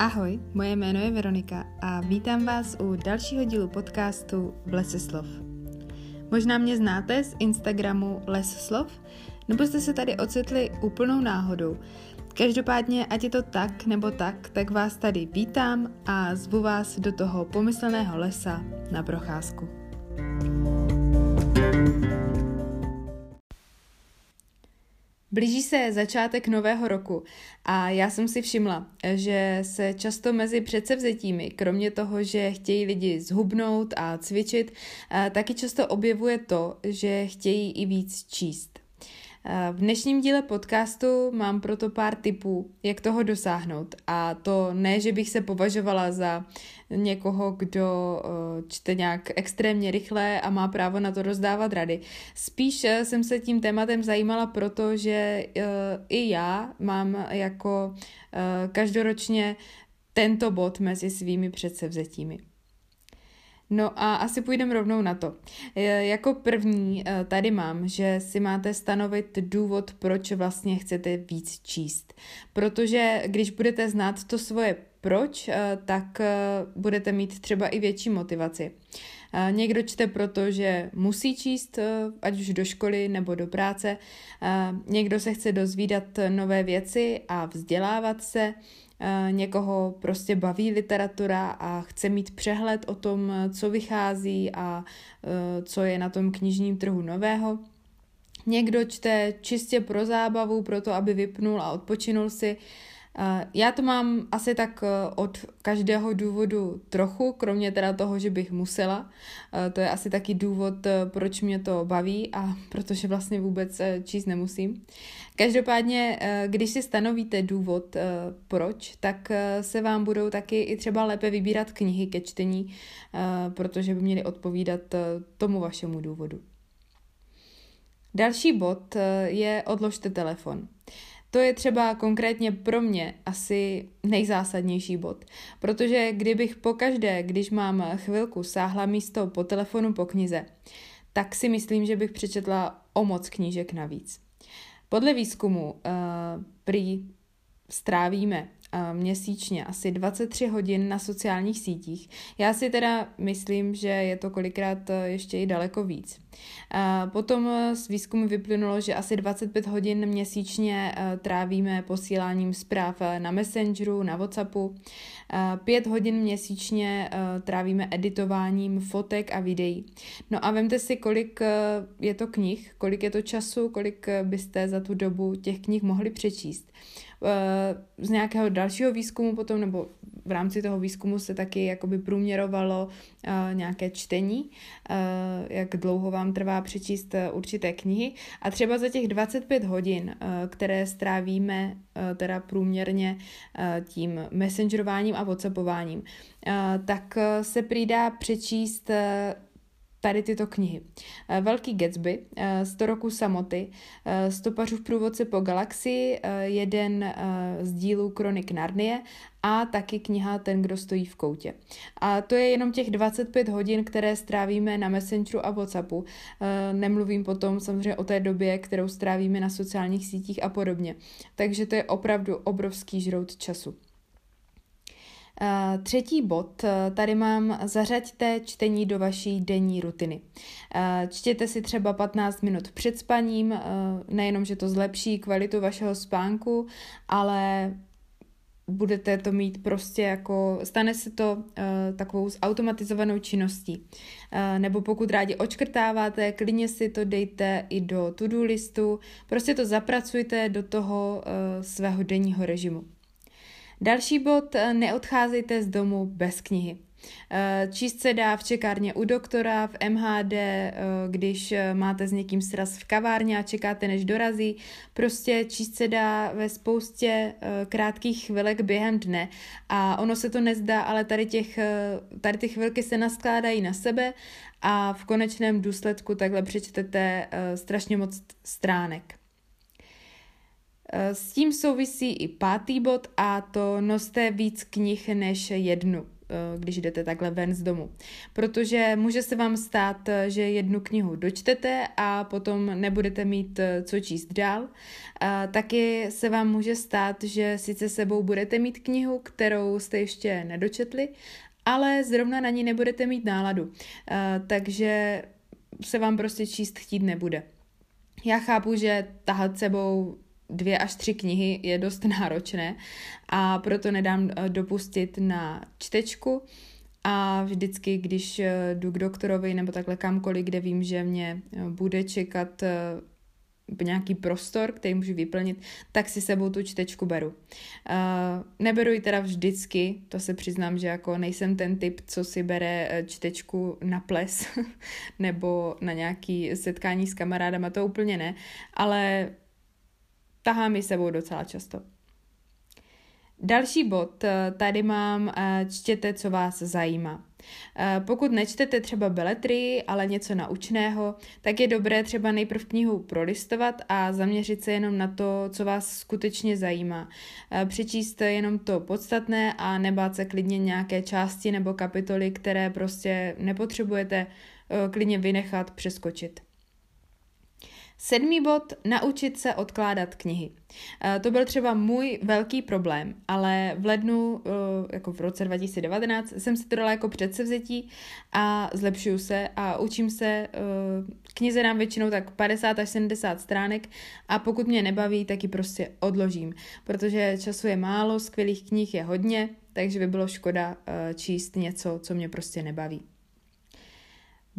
Ahoj, moje jméno je Veronika a vítám vás u dalšího dílu podcastu Leseslov. Možná mě znáte z Instagramu Leseslov, nebo jste se tady ocitli úplnou náhodou. Každopádně, ať je to tak nebo tak, tak vás tady vítám a zvu vás do toho pomyslného lesa na procházku. Blíží se začátek nového roku a já jsem si všimla, že se často mezi předsevzetími, kromě toho, že chtějí lidi zhubnout a cvičit, taky často objevuje to, že chtějí i víc číst. V dnešním díle podcastu mám proto pár tipů, jak toho dosáhnout. A to ne, že bych se považovala za někoho, kdo eh, čte nějak extrémně rychle a má právo na to rozdávat rady. Spíš eh, jsem se tím tématem zajímala, protože eh, i já mám jako každoročně tento bod mezi svými předsevzetími. No a asi půjdeme rovnou na to. Jako první eh, tady mám, že si máte stanovit důvod, proč vlastně chcete víc číst. Protože když budete znát to svoje proč, eh, tak budete mít třeba i větší motivaci. Někdo čte proto, že musí číst, ať už do školy nebo do práce. Někdo se chce dozvídat nové věci a vzdělávat se. Eh, někoho prostě baví literatura a chce mít přehled o tom, co vychází a eh, co je na tom knižním trhu nového. Někdo čte čistě pro zábavu, proto aby vypnul a odpočinul si. Já to mám asi tak eh, od každého důvodu trochu, kromě teda toho, že bych musela. Eh, to je asi taky důvod, proč mě to baví a protože vlastně vůbec číst nemusím. Každopádně, když si stanovíte důvod, proč, tak se vám budou taky i třeba lépe vybírat knihy ke čtení, protože by měly odpovídat tomu vašemu důvodu. Další bod je odložte telefon. To je třeba konkrétně pro mě asi nejzásadnější bod, protože kdybych pokaždé, když mám chvilku, sáhla místo po telefonu po knize, tak si myslím, že bych přečetla o moc knížek navíc. Podle výzkumu uh, prý strávíme měsíčně asi 23 hodin na sociálních sítích. Já si teda myslím, že je to kolikrát e, ještě i daleko víc. Potom z výzkumu vyplynulo, že asi 25 hodin měsíčně e, trávíme posíláním zpráv na Messengeru, na Whatsappu. Pět hodin měsíčně trávíme editováním fotek a videí. No a vemte si, kolik je to knih, kolik je to času, kolik byste za tu dobu těch knih mohli přečíst. Z nějakého dalšího výzkumu potom, nebo v rámci toho výzkumu se taky jakoby průměrovalo nějaké čtení, jak dlouho vám trvá přečíst určité knihy. A třeba za těch 25 hodin, které strávíme teda průměrně tím messengerováním a whatsappováním, tak se přidá přečíst tady tyto knihy. Eh, Velký Gatsby, 100 eh, roku samoty, eh, Stopařův průvodce po galaxii, jeden z dílů Kronik Narnie a taky kniha Ten, kdo stojí v koutě. A to je jenom těch 25 hodin, které strávíme na Messengeru a Whatsappu. Nemluvím potom samozřejmě o té době, kterou strávíme na sociálních sítích a podobně. Takže to je opravdu obrovský žrout času. Uh, třetí bod, uh, tady mám zařaďte čtení do vaší denní rutiny. Uh, čtěte si třeba 15 minut před spaním, nejenom, že to zlepší kvalitu vašeho spánku, ale budete to mít prostě jako, stane se to uh, takovou automatizovanou činností. Uh, nebo pokud rádi očkrtáváte, klidně si to dejte i do to-do listu, prostě to zapracujte do toho uh, svého denního režimu. Další bod, eh, neodcházejte z domu bez knihy. Eh, číst se dá v čekárně u doktora, v MHD, eh, když máte s někým sraz v kavárně a čekáte, než dorazí. Prostě číst se dá ve spoustě krátkých chvilek během dne. A ono se to nezdá, ale tady, těch, tady ty chvilky se naskládají na sebe a v konečném důsledku takhle přečtete strašně moc stránek. S tím souvisí i pátý bod a to noste víc knih než jednu. když jdete takhle ven z domu. Protože může se vám stát, že jednu knihu dočtete a potom nebudete mít co číst dál. Taky se vám může stát, že sice sebou budete mít knihu, kterou jste ještě nedočetli, ale zrovna na ní nebudete mít náladu. Takže se vám prostě číst chtít nebude. Já chápu, že tahat sebou dvě až tři knihy je dost náročné a proto nedám eh, dopustit na čtečku a vždycky, když eh, jdu k doktorovi nebo takhle kamkoliv, kde vím, že mě eh, bude čekat nějaký prostor, který můžu vyplnit, tak si sebou tu čtečku beru. Uh, neberu ji teda vždycky, to se přiznám, že jako nejsem ten typ, co si bere čtečku na ples nebo na nějaký setkání s kamarádama, to úplně ne, ale tahám ji sebou docela často. Další bod, eh, tady mám eh, čtěte, co vás zajímá. Eh, pokud nečtete třeba beletrii, ale něco naučného, tak je dobré třeba nejprv knihu prolistovat a zaměřit se jenom na to, co vás skutečně zajímá. Přečíst jenom to podstatné a nebát se klidně nějaké části nebo kapitoly, které prostě nepotřebujete klidně vynechat, přeskočit. Sedmý bod, naučit se odkládat knihy. Eh, to byl třeba můj velký problém, ale v lednu, eh, jako v roce 2019, jsem si to dala jako předsevzetí a zlepšuju se a učím se. Eh, knize nám většinou tak 50 až 70 stránek a pokud mě nebaví, tak ji prostě odložím, protože času je málo, skvělých knih je hodně, takže by bylo škoda číst něco, co mě prostě nebaví.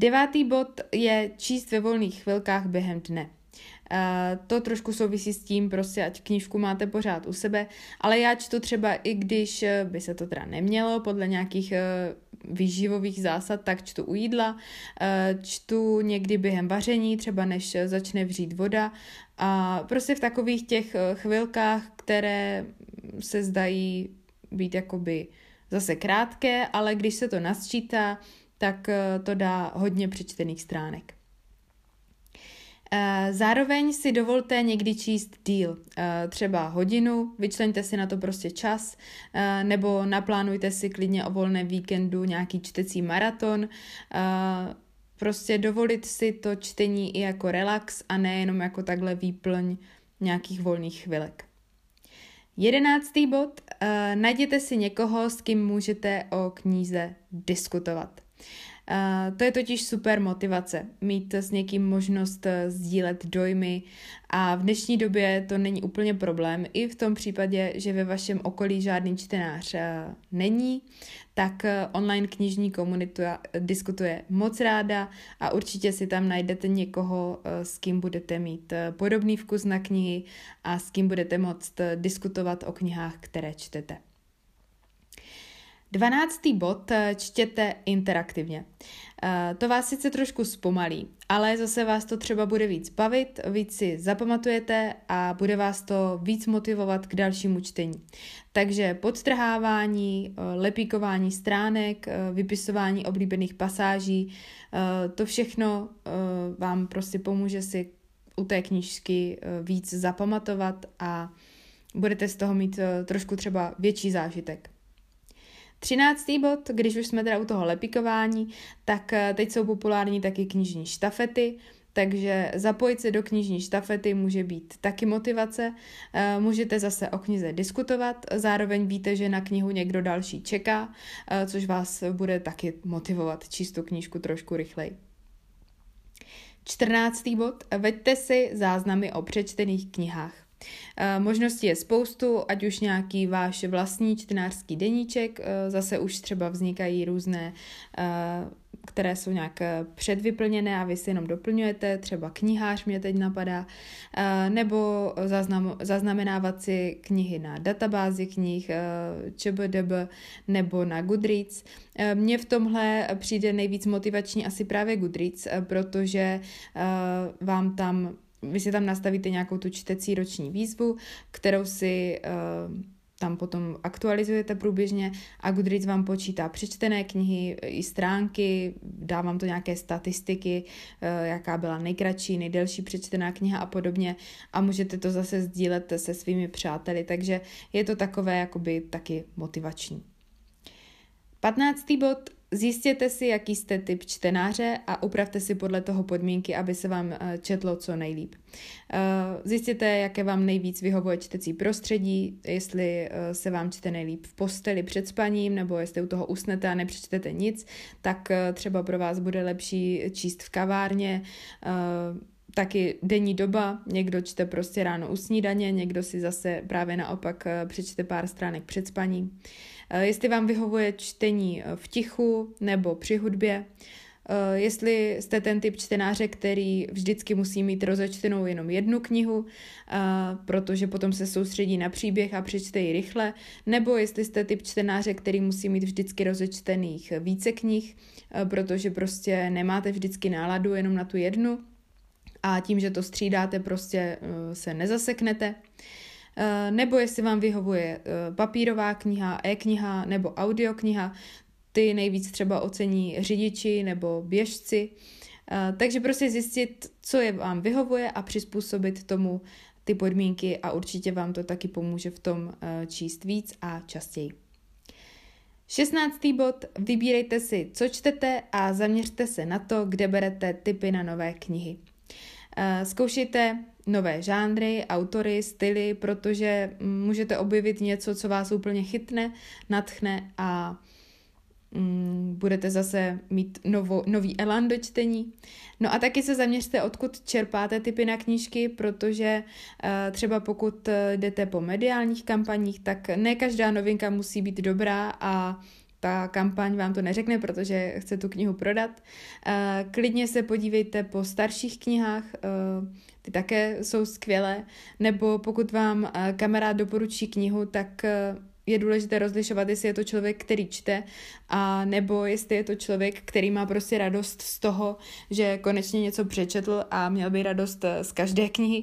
Devátý bod je číst ve volných chvilkách během dne. Uh, to trošku souvisí s tím, prostě ať knížku máte pořád u sebe, ale já čtu třeba i když eh, by se to teda nemělo, podle nějakých uh, výživových zásad, tak čtu u jídla, uh, čtu někdy během vaření, třeba než začne vřít voda a prostě v takových těch chvilkách, které se zdají být jakoby zase krátké, ale když se to nasčítá, tak eh, to dá hodně přečtených stránek. Eh, zároveň si dovolte někdy číst díl, eh, třeba hodinu, vyčleňte si na to prostě čas, nebo naplánujte si klidně o volném víkendu nějaký čtecí maraton, prostě dovolit si to čtení i jako relax a nejenom jako takhle výplň nějakých volných chvilek. Jedenáctý bod. Najděte si někoho, s kým můžete o kníze diskutovat. Uh, to je totiž super motivace, mít s někým možnost uh, sdílet dojmy a v dnešní době to není úplně problém. I v tom případě, že ve vašem okolí žádný čtenář uh, není, tak online knižní komunita diskutuje moc ráda a určitě si tam najdete někoho, s kým budete mít podobný vkus na knihy a s kým budete moct diskutovat o knihách, které čtete. Dvanáctý bod eh, čtěte interaktivně. Eh, to vás sice trošku zpomalí, ale zase vás to třeba bude víc bavit, víc si zapamatujete a bude vás to víc motivovat k dalšímu čtení. Takže podtrhávání, eh, lepíkování stránek, vypisování oblíbených pasáží, to všechno vám prostě pomůže si u té knížky víc zapamatovat a budete z toho mít trošku třeba větší zážitek. Třináctý bod, když už jsme teda u toho lepikování, tak eh, teď jsou populární taky knižní štafety, takže zapojit se do knižní štafety může být taky motivace. Eh, můžete zase o knize diskutovat, zároveň víte, že na knihu někdo další čeká, eh, což vás bude taky motivovat číst tu knížku trošku rychleji. Čtrnáctý bod. Veďte si záznamy o přečtených knihách. Eh, možností je spoustu, ať už nějaký váš vlastní čtenářský deníček, eh, zase už třeba vznikají různé, eh, které jsou nějak předvyplněné a vy si jenom doplňujete, třeba knihář mě teď napadá, nebo zaznam, zaznamenávat si knihy na databázi knih ČBDB nebo na Goodreads. Mně v tomhle přijde nejvíc motivační asi právě Goodreads, protože vám tam vy si tam nastavíte nějakou tu čtecí roční výzvu, kterou si uh, tam potom aktualizujete průběžně a Goodreads vám počítá přečtené knihy i stránky, dá vám to nějaké statistiky, uh, jaká byla nejkratší, nejdelší přečtená kniha a podobně a můžete to zase sdílet se svými přáteli, takže je to takové jakoby taky motivační. 15. bod Zjistěte si, jaký jste typ čtenáře a upravte si podle toho podmínky, aby se vám eh, četlo co nejlíp. Eh, zjistěte, jaké vám nejvíc vyhovuje čtecí prostředí, jestli eh, se vám čte nejlíp v posteli před spaním, nebo jestli u toho usnete a nepřečtete nic, tak třeba pro vás bude lepší číst v kavárně, taky denní doba, někdo čte prostě ráno u snídaně, někdo si zase právě naopak přečte pár stránek před spaním. Eh, jestli vám vyhovuje čtení eh, v tichu nebo při hudbě, eh, jestli jste ten typ čtenáře, který vždycky musí mít rozečtenou jenom jednu knihu, protože potom se soustředí na příběh a přečte ji rychle, nebo jestli jste typ čtenáře, který musí mít vždycky rozečtených více knih, protože prostě nemáte vždycky náladu jenom na tu jednu a tím, že to střídáte, prostě se nezaseknete. Eh, nebo jestli vám vyhovuje eh, papírová kniha, e-kniha nebo audiokniha, ty nejvíc třeba ocení řidiči nebo běžci. Eh, takže prostě zjistit, co je vám vyhovuje a přizpůsobit tomu ty podmínky a určitě vám to taky pomůže v tom číst víc a častěji. 16. bod. Vybírejte si, co čtete a zaměřte se na to, kde berete tipy na nové knihy. Zkoušejte nové žánry, autory, styly, protože můžete objevit něco, co vás úplně chytne, natchne a mm, budete zase mít novo, nový elán do čtení. No a taky se zaměřte, odkud čerpáte typy na knížky, protože uh, třeba pokud jdete po mediálních kampaních, tak ne každá novinka musí být dobrá a ta kampaň vám to neřekne, protože chce tu knihu prodat. Uh, klidně se podívejte po starších knihách, uh, ty také jsou skvělé, nebo pokud vám eh, kamarád doporučí knihu, tak eh, je důležité rozlišovat, jestli je to člověk, který čte, a nebo jestli je to člověk, který má prostě radost z toho, že konečně něco přečetl a měl by radost eh, z každé knihy.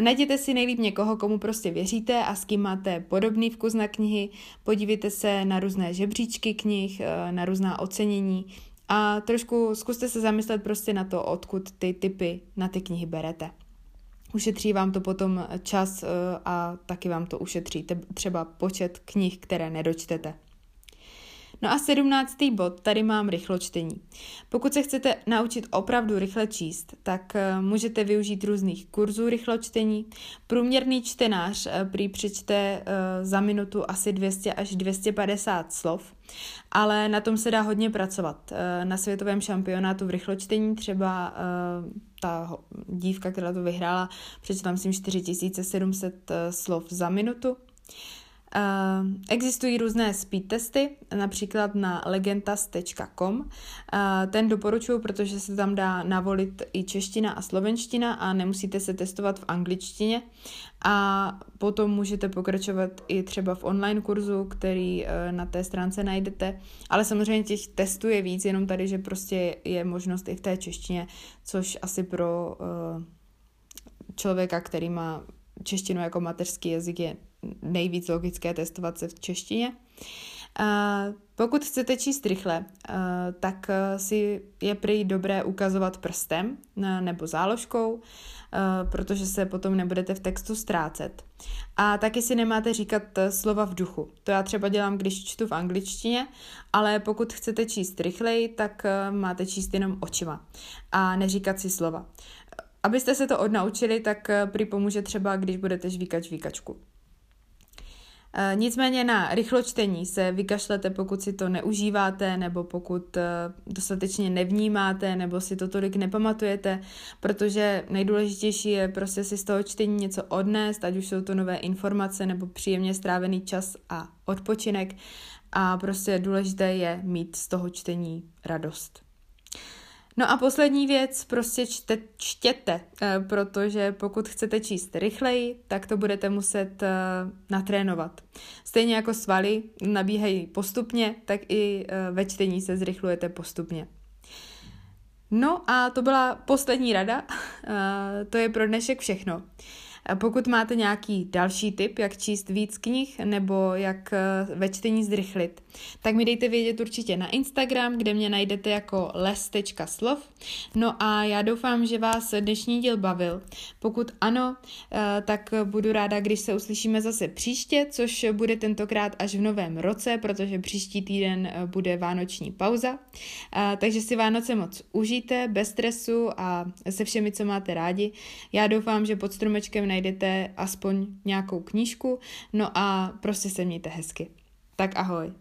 Najděte si nejlíp někoho, komu prostě věříte a s kým máte podobný vkus na knihy. Podívejte se na různé žebříčky knih, na různá ocenění a trošku zkuste se zamyslet prostě na to, odkud ty typy na ty knihy berete. Ušetří vám to potom čas eh, a taky vám to ušetří třeba počet knih, které nedočtete. No a sedmnáctý bod, tady mám rychločtení. Pokud se chcete naučit opravdu rychle číst, tak eh, můžete využít různých kurzů rychločtení. Průměrný čtenář eh, prý přečte eh, za minutu asi 200 až 250 slov, ale na tom se dá hodně pracovat. Na světovém šampionátu v rychločtení třeba ta dívka, která to vyhrála, přečetla myslím 4700 slov za minutu. Uh, existují různé speed testy, například na legentas.com. Uh, ten doporučuji, protože se tam dá navolit i čeština a slovenština a nemusíte se testovat v angličtině. A potom můžete pokračovat i třeba v online kurzu, který uh, na té stránce najdete. Ale samozřejmě těch testů je víc, jenom tady, že prostě je možnost i v té češtině, což asi pro uh, člověka, který má češtinu jako mateřský jazyk je nejvíc logické testovat se v češtině. Pokud chcete číst rychle, tak si je prý dobré ukazovat prstem nebo záložkou, protože se potom nebudete v textu ztrácet. A taky si nemáte říkat slova v duchu. To já třeba dělám, když čtu v angličtině, ale pokud chcete číst rychleji, tak máte číst jenom očima a neříkat si slova. Abyste se to odnaučili, tak prý pomůže třeba, když budete žvíkat žvíkačku. Eh, nicméně na rychločtení se vykašlete, pokud si to neužíváte, nebo pokud eh, dostatečně nevnímáte, nebo si to tolik nepamatujete, protože nejdůležitější je prostě si z toho čtení něco odnést, ať už jsou to nové informace, nebo příjemně strávený čas a odpočinek. A prostě důležité je mít z toho čtení radost. No a poslední věc, prostě čte, čtěte, eh, protože pokud chcete číst rychleji, tak to budete muset eh, natrénovat. Stejně jako svaly nabíhají postupně, tak i eh, ve čtení se zrychlujete postupně. No a to byla poslední rada, to je pro dnešek všechno. Pokud máte nějaký další tip, jak číst víc knih nebo jak eh, ve čtení zrychlit, tak mi dejte vědět určitě na Instagram, kde mě najdete jako les.slov. No a já doufám, že vás dnešní díl bavil. Pokud ano, eh, tak budu ráda, když se uslyšíme zase příště, což bude tentokrát až v novém roce, protože příští týden eh, bude vánoční pauza. Takže si Vánoce moc užijte, bez stresu a se všemi, co máte rádi. Já doufám, že pod stromečkem najdete aspoň nějakou knížku, no a prostě se mějte hezky. Tak ahoj.